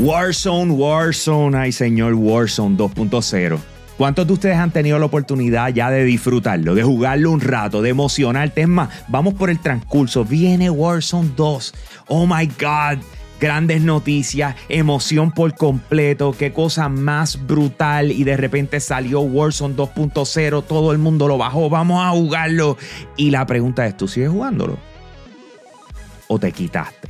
Warzone, Warzone, ay señor, Warzone 2.0. ¿Cuántos de ustedes han tenido la oportunidad ya de disfrutarlo, de jugarlo un rato, de emocionarte? Es más, vamos por el transcurso. Viene Warzone 2. Oh my God. Grandes noticias, emoción por completo, qué cosa más brutal y de repente salió Warzone 2.0, todo el mundo lo bajó, vamos a jugarlo. Y la pregunta es, ¿tú sigues jugándolo? ¿O te quitaste?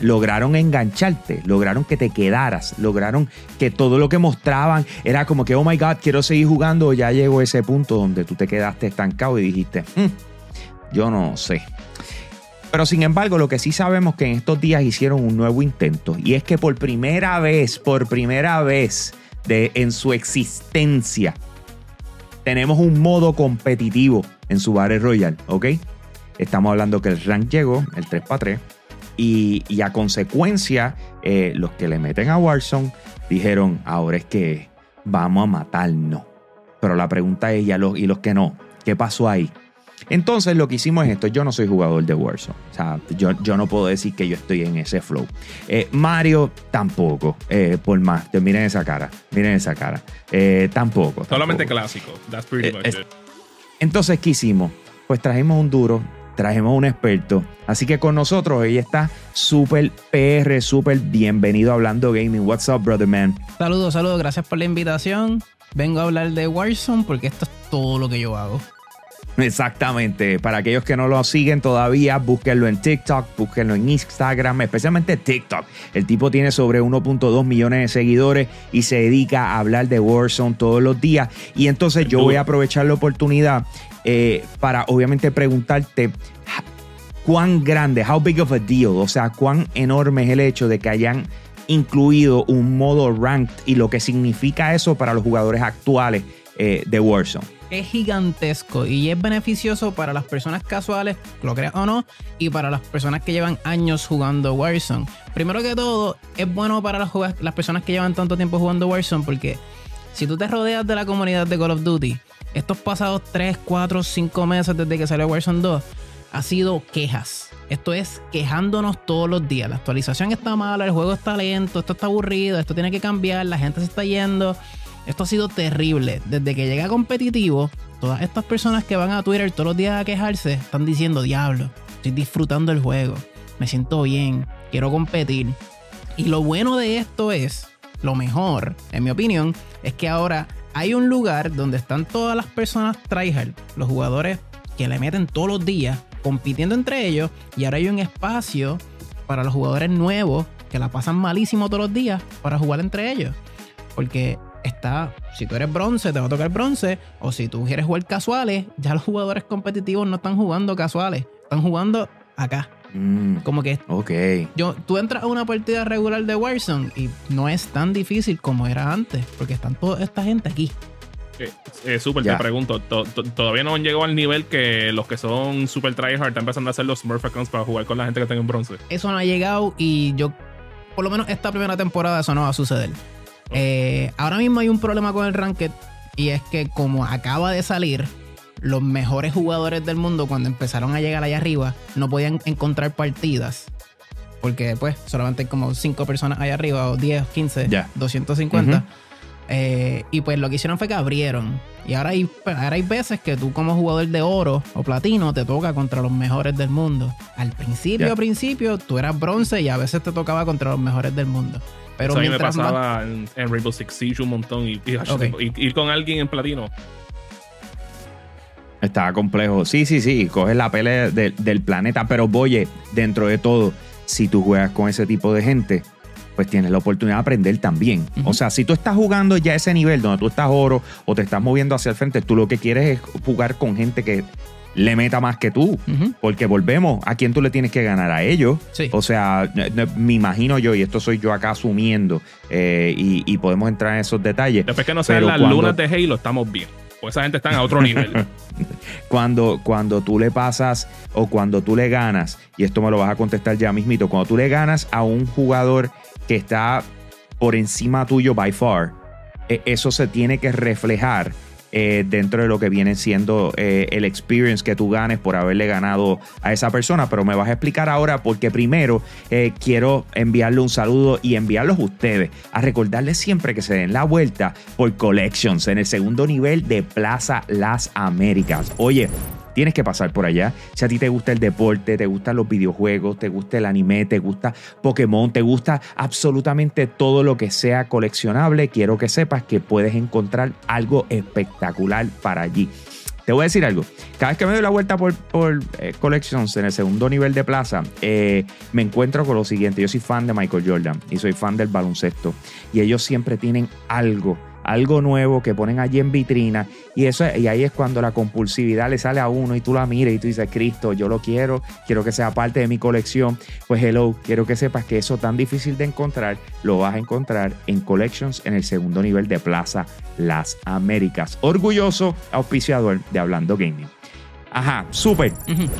Lograron engancharte, lograron que te quedaras, lograron que todo lo que mostraban era como que, oh my God, quiero seguir jugando, ya llegó ese punto donde tú te quedaste estancado y dijiste, hmm, yo no sé. Pero sin embargo, lo que sí sabemos que en estos días hicieron un nuevo intento y es que por primera vez, por primera vez de, en su existencia, tenemos un modo competitivo en su Battle Royale, ¿ok? Estamos hablando que el rank llegó, el 3 para 3 y, a consecuencia, eh, los que le meten a Warzone dijeron, ahora es que vamos a matarnos. Pero la pregunta es, ¿y, los, y los que no? ¿Qué pasó ahí? Entonces lo que hicimos es esto, yo no soy jugador de Warzone, o sea, yo, yo no puedo decir que yo estoy en ese flow. Eh, Mario tampoco, eh, por más, miren esa cara, miren esa cara, tampoco. Solamente clásico, that's pretty much it. Entonces, ¿qué hicimos? Pues trajimos un duro, trajimos un experto. Así que con nosotros hoy está Super PR, súper bienvenido hablando gaming. What's up, brother man? Saludos, saludos, gracias por la invitación. Vengo a hablar de Warzone porque esto es todo lo que yo hago. Exactamente. Para aquellos que no lo siguen todavía, búsquenlo en TikTok, búsquenlo en Instagram, especialmente TikTok. El tipo tiene sobre 1.2 millones de seguidores y se dedica a hablar de Warzone todos los días. Y entonces yo voy a aprovechar la oportunidad eh, para obviamente preguntarte cuán grande, how big of a deal, o sea, cuán enorme es el hecho de que hayan incluido un modo ranked y lo que significa eso para los jugadores actuales eh, de Warzone. Es gigantesco y es beneficioso para las personas casuales, lo creas o no, y para las personas que llevan años jugando Warzone. Primero que todo, es bueno para las, las personas que llevan tanto tiempo jugando Warzone porque si tú te rodeas de la comunidad de Call of Duty, estos pasados 3, 4, 5 meses desde que salió Warzone 2 ha sido quejas. Esto es quejándonos todos los días. La actualización está mala, el juego está lento, esto está aburrido, esto tiene que cambiar, la gente se está yendo. Esto ha sido terrible. Desde que llega competitivo, todas estas personas que van a Twitter todos los días a quejarse están diciendo, diablo, estoy disfrutando el juego, me siento bien, quiero competir. Y lo bueno de esto es, lo mejor, en mi opinión, es que ahora hay un lugar donde están todas las personas tryhard, los jugadores que le meten todos los días, compitiendo entre ellos, y ahora hay un espacio para los jugadores nuevos que la pasan malísimo todos los días para jugar entre ellos. Porque está, si tú eres bronce, te va a tocar bronce, o si tú quieres jugar casuales, ya los jugadores competitivos no están jugando casuales, están jugando acá. Mm, como que. Ok. Yo, tú entras a una partida regular de Warzone y no es tan difícil como era antes, porque están toda esta gente aquí. Eh, eh super, te pregunto, ¿todavía no han llegado al nivel que los que son super tryhard están empezando a hacer los Smurf accounts para jugar con la gente que está en bronce? Eso no ha llegado y yo, por lo menos esta primera temporada, eso no va a suceder. Eh, ahora mismo hay un problema con el Ranked y es que como acaba de salir, los mejores jugadores del mundo cuando empezaron a llegar allá arriba no podían encontrar partidas. Porque pues solamente hay como 5 personas allá arriba, o 10, 15, 250. y pues lo que hicieron fue que abrieron. Y ahora hay, ahora hay veces que tú como jugador de oro o platino te toca contra los mejores del mundo. Al principio, al principio, tú eras bronce y a veces te tocaba contra los mejores del mundo. Pero a mí me pasaba en, Rainbow Six Siege un montón y, ir con alguien en platino Estaba complejo. Sí, sí, sí, coges la pelea del planeta, pero oye, dentro de todo, si tú juegas con ese tipo de gente, pues tienes la oportunidad de aprender también. O sea, si tú estás jugando ya ese nivel donde tú estás oro o te estás moviendo hacia el frente, tú lo que quieres es jugar con gente que le meta más que tú. Porque volvemos, ¿a quién tú le tienes que ganar? A ellos. O sea, me imagino yo, y esto soy yo acá asumiendo, eh, y, podemos entrar en esos detalles. Después que no sean las lunas de Halo, estamos bien. Pues esa gente está a otro nivel. cuando, cuando tú le pasas o cuando tú le ganas, y esto me lo vas a contestar ya mismito, cuando tú le ganas a un jugador que está por encima tuyo by far, e, eso se tiene que reflejar eh, dentro de lo que viene siendo eh, el experience que tú ganes por haberle ganado a esa persona. Pero me vas a explicar ahora porque primero eh, quiero enviarle un saludo y enviarlos a ustedes a recordarles siempre que se den la vuelta por Collections en el segundo nivel de Plaza Las Américas. Oye, tienes que pasar por allá. Si a ti te gusta el deporte, te gustan los videojuegos, te gusta el anime, te gusta Pokémon, te gusta absolutamente todo lo que sea coleccionable, quiero que sepas que puedes encontrar algo espectacular para allí. Te voy a decir algo. Cada vez que me doy la vuelta por, por eh, Collections en el segundo nivel de plaza, eh, me encuentro con lo siguiente. Yo soy fan de Michael Jordan y soy fan del baloncesto. Y ellos siempre tienen algo algo nuevo que ponen allí en vitrina y eso y ahí es cuando la compulsividad le sale a uno y tú la miras y tú dices, Cristo, yo lo quiero, quiero que sea parte de mi colección. Pues hello, quiero que sepas que eso tan difícil de encontrar lo vas a encontrar en Collections en el segundo nivel de Plaza Las Américas. Orgulloso auspiciador de Hablando Gaming. Ajá, súper.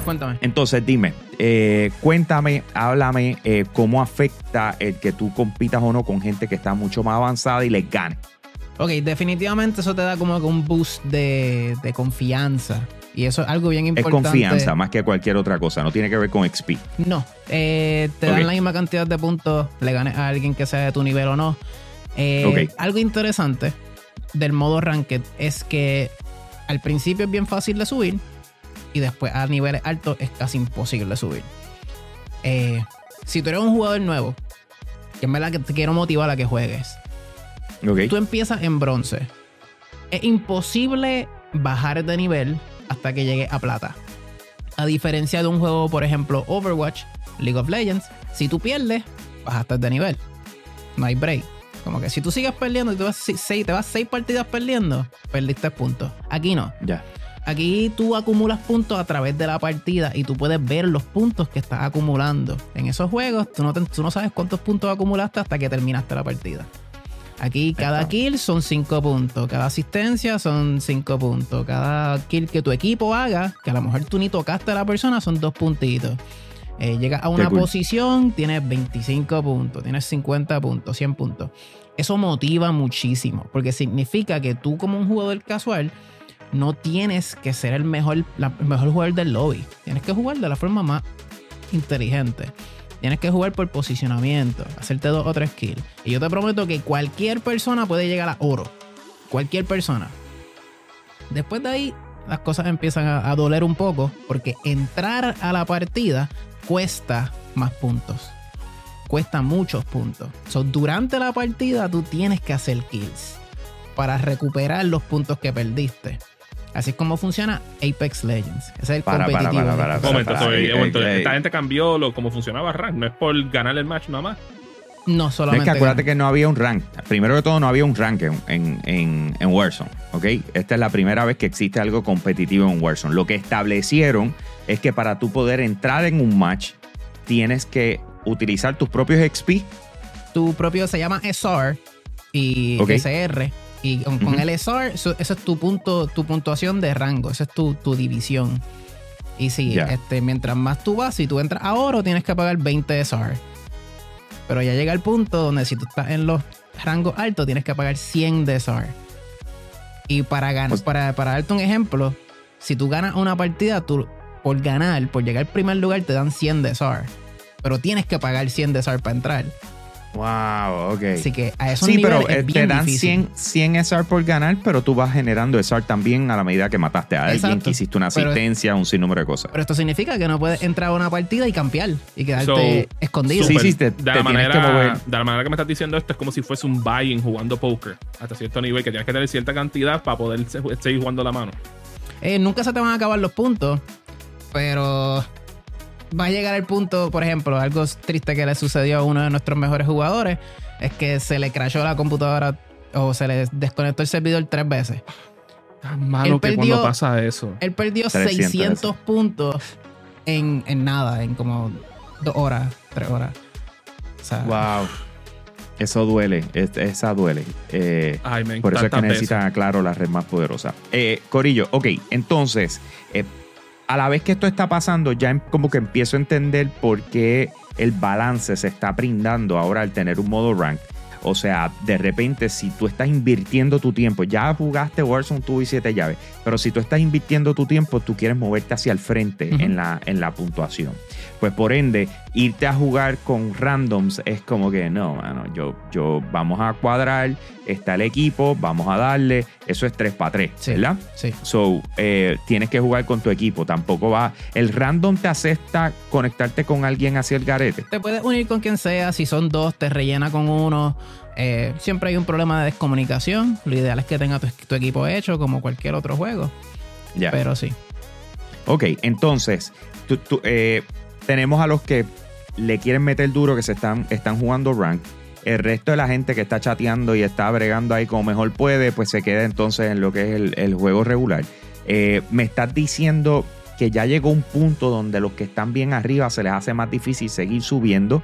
Cuéntame. Entonces, dime, eh, cuéntame, háblame eh, cómo afecta el que tú compitas o no con gente que está mucho más avanzada y les gane. Ok, definitivamente eso te da como un boost de, confianza. Y eso es algo bien importante. Es confianza más que cualquier otra cosa, no tiene que ver con XP. No, eh, te dan la misma cantidad de puntos, le ganes a alguien que sea de tu nivel o no. Eh, algo interesante del modo Ranked es que al principio es bien fácil de subir y después a niveles altos es casi imposible de subir. Eh, si tú eres un jugador nuevo, que en verdad que te quiero motivar a que juegues, Tú empiezas en bronce. Es imposible bajar de nivel hasta que llegue a plata. A diferencia de un juego, por ejemplo, Overwatch, League of Legends, si tú pierdes, bajaste de nivel. No hay break. Como que si tú sigues perdiendo y te vas seis, te vas seis partidas perdiendo, perdiste puntos. Aquí no. Ya. Aquí tú acumulas puntos a través de la partida y tú puedes ver los puntos que estás acumulando. En esos juegos, tú no, tú no sabes cuántos puntos acumulaste hasta que terminaste la partida. Aquí cada kill son 5 puntos, cada asistencia son 5 puntos, cada kill que tu equipo haga, que a lo mejor tú ni tocaste a la persona, son 2 puntitos. Eh, llegas a una posición, tienes 25 puntos, tienes 50 puntos, 100 puntos. Eso motiva muchísimo, porque significa que tú como un jugador casual no tienes que ser el mejor, el mejor jugador del lobby. Tienes que jugar de la forma más inteligente. Tienes que jugar por posicionamiento, hacerte dos o tres kills. Y yo te prometo que cualquier persona puede llegar a oro. Cualquier persona. Después de ahí, las cosas empiezan a, doler un poco porque entrar a la partida cuesta más puntos. Cuesta muchos puntos. durante la partida tú tienes que hacer kills para recuperar los puntos que perdiste. Así es como funciona Apex Legends. Ese es el competitivo. Para, momento, esta gente cambió lo, cómo funcionaba rank. No es por ganar el match nada más. No, solamente. Es que acuérdate que no había un rank. Primero de todo, no había un rank en, en, en, Warzone. ¿Ok? Esta es la primera vez que existe algo competitivo en Warzone. Lo que establecieron es que para tú poder entrar en un match, tienes que utilizar tus propios XP. Tu propio se llama SR y SR y con, el SR, eso, es tu punto, tu puntuación de rango, esa es tu, división. Y sí, este, mientras más tú vas, si tú entras a oro, tienes que pagar 20 SR. Pero ya llega el punto donde si tú estás en los rangos altos, tienes que pagar 100 de SR. Y para, ganar, pues para, para darte un ejemplo, si tú ganas una partida, tú por ganar, por llegar al primer lugar, te dan 100 de SR. Pero tienes que pagar 100 de SR para entrar. Wow, ok. Así que a esos sí, pero eh, te dan 100, 100 SR por ganar, pero tú vas generando SR también a la medida que mataste a alguien, que hiciste una asistencia, un sinnúmero de cosas. Pero esto significa que no puedes entrar a una partida y campear y quedarte escondido. Sí, sí, te, de, la manera, que mover. de la manera que me estás diciendo esto es como si fuese un buy jugando poker hasta cierto nivel, que tienes que tener cierta cantidad para poder seguir jugando la mano. Eh, nunca se te van a acabar los puntos, pero va a llegar el punto, por ejemplo, algo triste que le sucedió a uno de nuestros mejores jugadores, es que se le crashó la computadora o se le desconectó el servidor tres veces. Tan malo que cuando pasa eso. Él perdió 600 puntos en, nada, en como dos horas, tres horas. wow. Eso duele, esa duele. Eh, por eso es que necesitan, claro, la red más poderosa. Eh, Corillo, ok, entonces, eh, a la vez que esto está pasando, ya em, como que empiezo a entender por qué el balance se está brindando ahora al tener un modo rank. O sea, de repente, si tú estás invirtiendo tu tiempo, ya jugaste Warzone, y siete llaves, pero si tú estás invirtiendo tu tiempo, tú quieres moverte hacia el frente en, la, en la puntuación. Pues por ende, irte a jugar con randoms es como que no, mano, yo, yo vamos a cuadrar, está el equipo, vamos a darle, eso es 3 para 3, ¿verdad? Sí. So, eh, tienes que jugar con tu equipo, tampoco va, el random te acepta conectarte con alguien hacia el garete. Te puedes unir con quien sea, si son dos, te rellena con uno. Eh, siempre hay un problema de descomunicación. Lo ideal es que tenga tu, equipo hecho como cualquier otro juego. Ya. Pero sí. Ok, entonces, eh, tenemos a los que le quieren meter duro, que se están, están jugando rank. El resto de la gente que está chateando y está bregando ahí como mejor puede, pues se queda entonces en lo que es el, juego regular. Eh, me estás diciendo que ya llegó un punto donde los que están bien arriba se les hace más difícil seguir subiendo.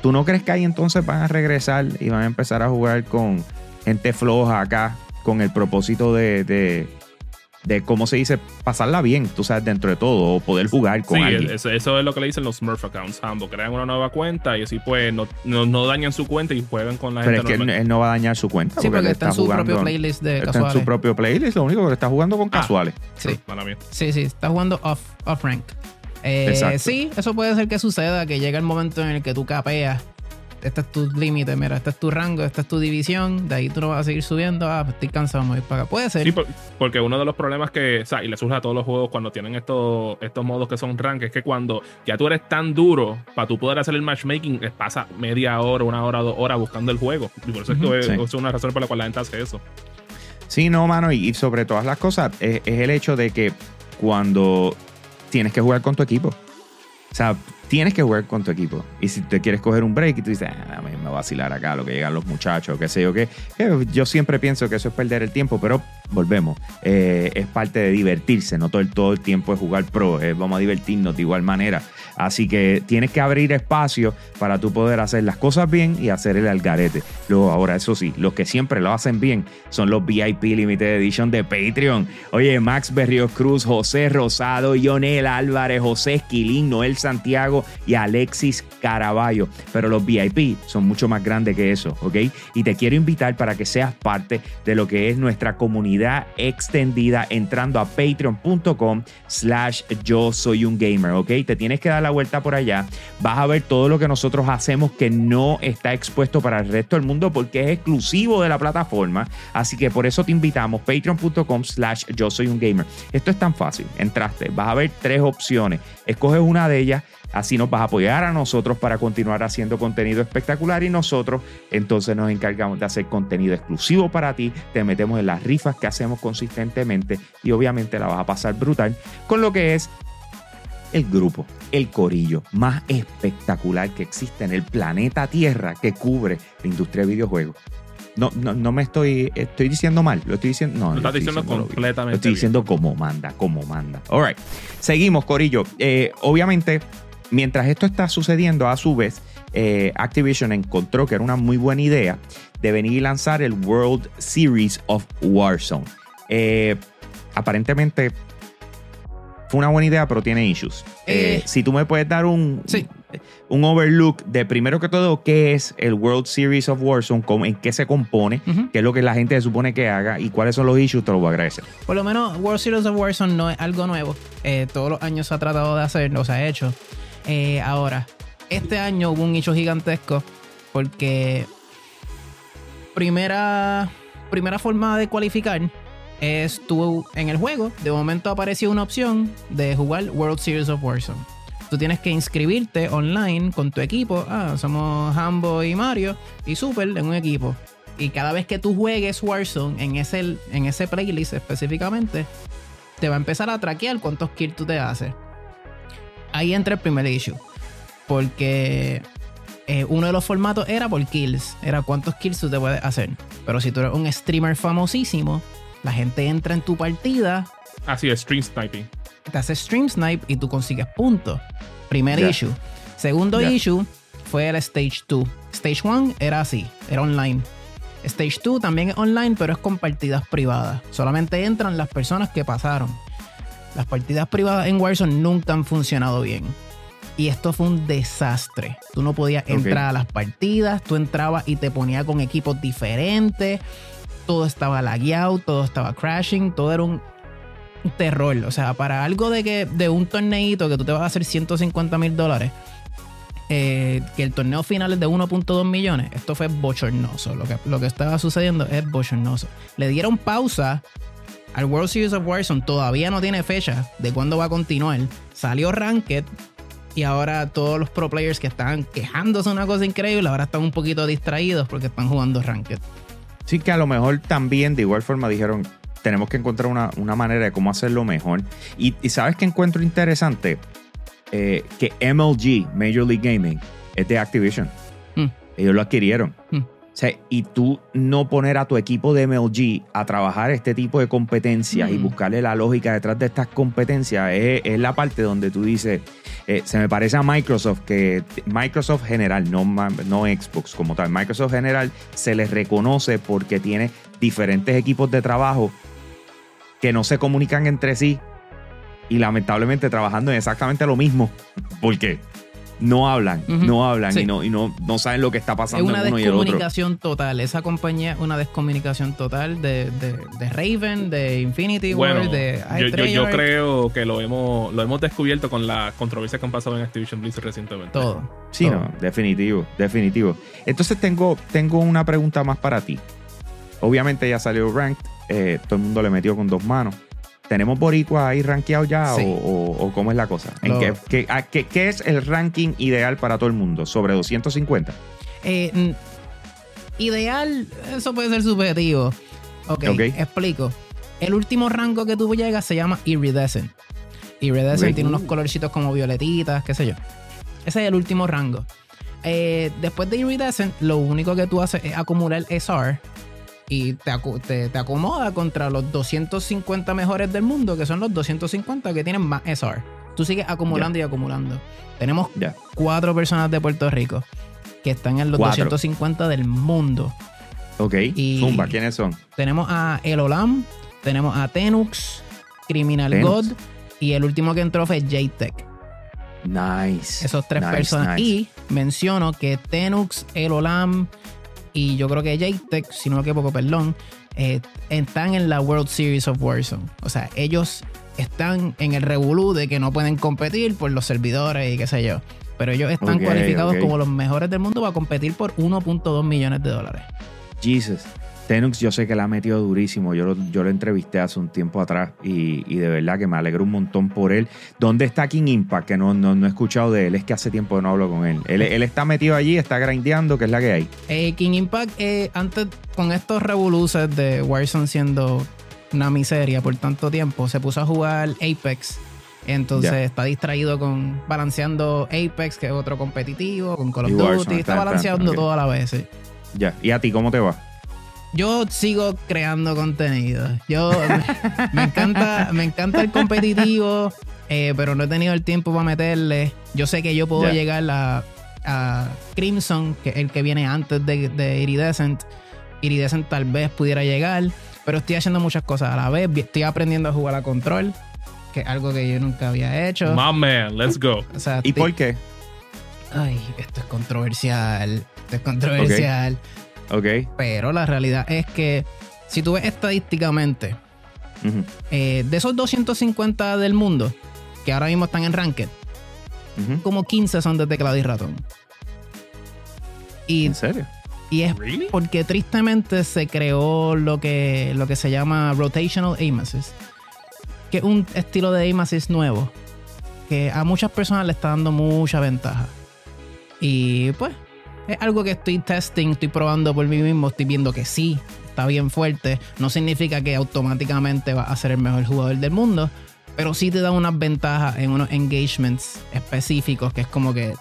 ¿Tú no crees que ahí entonces van a regresar y van a empezar a jugar con gente floja acá con el propósito de, de cómo se dice, pasarla bien, tú sabes, dentro de todo, o poder jugar con alguien. Eso, eso es lo que le dicen los Smurf accounts, ambos. Crean una nueva cuenta y así pues no, no, dañan su cuenta y juegan con la gente. Pero es que él, no va a dañar su cuenta. Sí, porque, está, en su propio playlist de está casuales. en su propio playlist, lo único que está jugando con ah, casuales. Sí. sí, sí, está jugando off, off rank. Eh, sí, eso puede ser que suceda, que llega el momento en el que tú capeas este es tu límite, mira, este es tu rango, esta es tu división, de ahí tú no vas a seguir subiendo, ah, pues estoy cansado, me voy para acá. Puede ser. Sí, porque uno de los problemas que, o sea, y le surge a todos los juegos cuando tienen estos, estos modos que son rank, es que cuando ya tú eres tan duro, para tú poder hacer el matchmaking, pasa media hora, una hora, dos horas buscando el juego. Y por eso es, una razón por la cual la gente hace eso. Sí, no, mano, y, sobre todas las cosas, es el hecho de que cuando tienes que jugar con tu equipo. O sea, tienes que jugar con tu equipo. Y si te quieres coger un break y tú dices, ah, me va a vacilar acá lo que llegan los muchachos, qué sé yo qué. Yo siempre pienso que eso es perder el tiempo, pero volvemos. Eh, es parte de divertirse, no todo el, todo el tiempo es jugar pro. vamos a divertirnos de igual manera. Así que tienes que abrir espacio para tú poder hacer las cosas bien y hacer el algarete. Luego, ahora, eso sí, los que siempre lo hacen bien son los VIP Limited Edition de Patreon. Oye, Max Berrios Cruz, José Rosado, Yonel Álvarez, José Esquilín, Noel Santiago y Alexis Caraballo. Pero los VIP son mucho más grandes que eso, ¿ok? Y te quiero invitar para que seas parte de lo que es nuestra comunidad extendida entrando a patreon.com slash yo soy un gamer, ¿ok? Te tienes que dar la vuelta por allá. Vas a ver todo lo que nosotros hacemos que no está expuesto para el resto del mundo porque es exclusivo de la plataforma. Así que por eso te invitamos, patreon.com slash yo soy un gamer. Esto es tan fácil. Entraste, vas a ver tres opciones. Escoges una de ellas Así nos vas a apoyar a nosotros para continuar haciendo contenido espectacular y nosotros entonces nos encargamos de hacer contenido exclusivo para ti. Te metemos en las rifas que hacemos consistentemente y obviamente la vas a pasar brutal con lo que es el grupo, el corillo más espectacular que existe en el planeta Tierra que cubre la industria de videojuegos. No, no, me estoy, estoy diciendo mal, lo estoy diciendo, no, lo estás diciendo, completamente. Lo estoy diciendo como manda, como manda. All right, seguimos, Corillo. Eh, obviamente, Mientras esto está sucediendo, a su vez, eh, Activision encontró que era una muy buena idea de venir y lanzar el World Series of Warzone. Eh, aparentemente fue una buena idea, pero tiene issues. Eh, si tú me puedes dar un, un overlook de primero que todo qué es el World Series of Warzone, en qué se compone, qué es lo que la gente se supone que haga y cuáles son los issues, te lo voy a agradecer. Por lo menos World Series of Warzone no es algo nuevo. todos los años se ha tratado de hacer, o se ha hecho. Eh, ahora, este año hubo un hecho gigantesco porque primera, primera forma de cualificar es tú en el juego. De momento apareció una opción de jugar World Series of Warzone. Tú tienes que inscribirte online con tu equipo. Ah, somos Hambo y Mario y Super en un equipo. Y cada vez que tú juegues Warzone en ese, en ese playlist específicamente, te va a empezar a traquear cuántos kills tú te haces ahí entra el primer issue. Porque eh, uno de los formatos era por kills. Era cuántos kills tú te puedes hacer. Pero si tú eres un streamer famosísimo, la gente entra en tu partida. Así es, stream sniping. Te hace stream snipe y tú consigues puntos. Primer issue. Segundo issue fue el Stage 2. Stage 1 era así, era online. Stage 2 también es online, pero es con partidas privadas. Solamente entran las personas que pasaron. Las partidas privadas en Warzone nunca han funcionado bien. Y esto fue un desastre. Tú no podías entrar a las partidas, tú entrabas y te ponía con equipos diferentes. Todo estaba lagueado, todo estaba crashing, todo era un terror. O sea, para algo de que de un torneito que tú te vas a hacer 150 mil dólares, eh, que el torneo final es de 1.2 millones, esto fue bochornoso. Lo que, lo que estaba sucediendo es bochornoso. Le dieron pausa al World Series of Warzone, todavía no tiene fecha de cuándo va a continuar. Salió Ranked y ahora todos los pro players que estaban quejándose una cosa increíble, ahora están un poquito distraídos porque están jugando Ranked. Sí, que a lo mejor también de igual forma dijeron, tenemos que encontrar una, manera de cómo hacerlo mejor. Y, sabes que encuentro interesante eh, que MLG, Major League Gaming, es de Activision. Mm. Ellos lo adquirieron. Mm. O sea, y tú no poner a tu equipo de MLG a trabajar este tipo de competencias y mm. buscarle la lógica detrás de estas competencias es, la parte donde tú dices, eh, se me parece a Microsoft, que Microsoft general, no, no Xbox como tal, Microsoft general se les reconoce porque tiene diferentes equipos de trabajo que no se comunican entre sí y lamentablemente trabajando en exactamente lo mismo. porque No hablan, no hablan y, no, y no, no saben lo que está pasando. Es una descomunicación total. Esa compañía es una descomunicación total de, de, Raven, de Infinity World, de yo, yo, creo que lo hemos, lo hemos descubierto con las controversias que han pasado en Activision Blizzard recientemente. Todo. Sí, no, definitivo, definitivo. Entonces tengo, tengo una pregunta más para ti. Obviamente ya salió Ranked, eh, todo el mundo le metió con dos manos. ¿Tenemos Boricua ahí rankeado ya o, cómo es la cosa? ¿En qué, qué, es el ranking ideal para todo el mundo? ¿Sobre 250? Eh, ideal, eso puede ser subjetivo. Ok, explico. El último rango que tú llegas se llama Iridescent. Iridescent tiene unos colorcitos como violetitas, qué sé yo. Ese es el último rango. Eh, después de Iridescent, lo único que tú haces es acumular SR, y te, te, acomoda contra los 250 mejores del mundo, que son los 250 que tienen más SR. Tú sigues acumulando y acumulando. Tenemos cuatro personas de Puerto Rico que están en los 250 del mundo. Ok. Y Zumba, ¿quiénes son? Tenemos a Elolam, tenemos a Tenux, Criminal God y el último que entró fue JTech. Nice. Esos tres personas. Y menciono que Tenux, Elolam, y yo creo que JTech, si no me equivoco, perdón, eh, están en la World Series of Warzone. O sea, ellos están en el revolú de que no pueden competir por los servidores y qué sé yo. Pero ellos están cualificados como los mejores del mundo para competir por 1.2 millones de dólares. Jesus. Tenux yo sé que la ha metido durísimo. Yo lo, yo lo entrevisté hace un tiempo atrás y, de verdad que me alegro un montón por él. ¿Dónde está King Impact? Que no, no, he escuchado de él. Es que hace tiempo que no hablo con él. Él, está metido allí, está grindeando, que es la que hay. Eh, King Impact, eh, antes con estos revoluces de Warzone siendo una miseria por tanto tiempo, se puso a jugar Apex. Entonces está distraído con balanceando Apex, que es otro competitivo, con Call of Duty. Está, balanceando todo a la vez. Ya. ¿Y a ti cómo te va? Yo sigo creando contenido. Yo me, encanta, me encanta el competitivo, eh, pero no he tenido el tiempo para meterle. Yo sé que yo puedo llegar a, Crimson, que es el que viene antes de, de, Iridescent. Iridescent tal vez pudiera llegar, pero estoy haciendo muchas cosas a la vez. Estoy aprendiendo a jugar a control, que es algo que yo nunca había hecho. My man, let's go. ¿Y por qué? Ay, esto es controversial. Esto es controversial. Ok. Pero la realidad es que si tú ves estadísticamente, eh, de esos 250 del mundo que ahora mismo están en Ranked, como 15 son de teclado y ratón. ¿En serio? Y es porque tristemente se creó lo que, lo que se llama Rotational Aim Assist, que es un estilo de Aim Assist nuevo, que a muchas personas le está dando mucha ventaja. Y pues, es algo que estoy testing, estoy probando por mí mismo, estoy viendo que sí, está bien fuerte. No significa que automáticamente va a ser el mejor jugador del mundo, pero sí te da unas ventajas en unos engagements específicos que es como que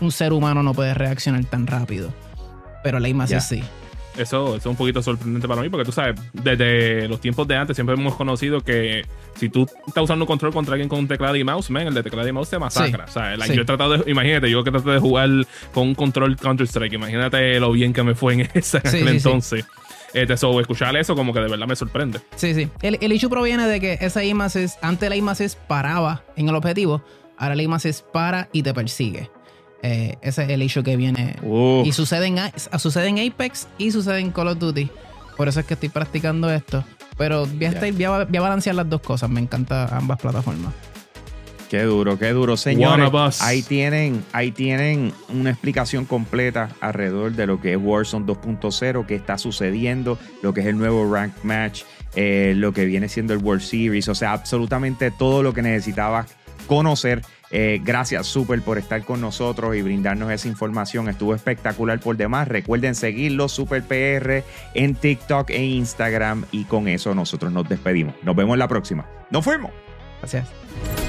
un ser humano no puede reaccionar tan rápido. Pero la imagen sí. Eso, es un poquito sorprendente para mí porque tú sabes, desde los tiempos de antes siempre hemos conocido que si tú estás usando un control contra alguien con un teclado y mouse, man, el de teclado y mouse te masacra. o sea, yo he tratado de, imagínate, yo que traté de jugar con un control Counter-Strike, imagínate lo bien que me fue en ese entonces. Este, escuchar eso como que de verdad me sorprende. Sí, sí. El, el issue proviene de que esa IMASIS, antes la IMASIS paraba en el objetivo ahora la aim assist para y te persigue. Eh, ese es el issue que viene. Y sucede en, A- sucede en Apex y sucede en Call of Duty. Por eso es que estoy practicando esto. Pero voy a, estar- voy a- voy a balancear las dos cosas. Me encanta ambas plataformas. Qué duro, qué duro, señores. Ahí tienen, ahí tienen una explicación completa alrededor de lo que es Warzone 2.0, qué está sucediendo, lo que es el nuevo rank match, eh, lo que viene siendo el World Series, o sea, absolutamente todo lo que necesitabas conocer. Eh, gracias, Super, por estar con nosotros y brindarnos esa información. Estuvo espectacular por demás. Recuerden seguirlo, Super PR, en TikTok e Instagram. Y con eso nosotros nos despedimos. Nos vemos la próxima. ¡Nos fuimos! Gracias.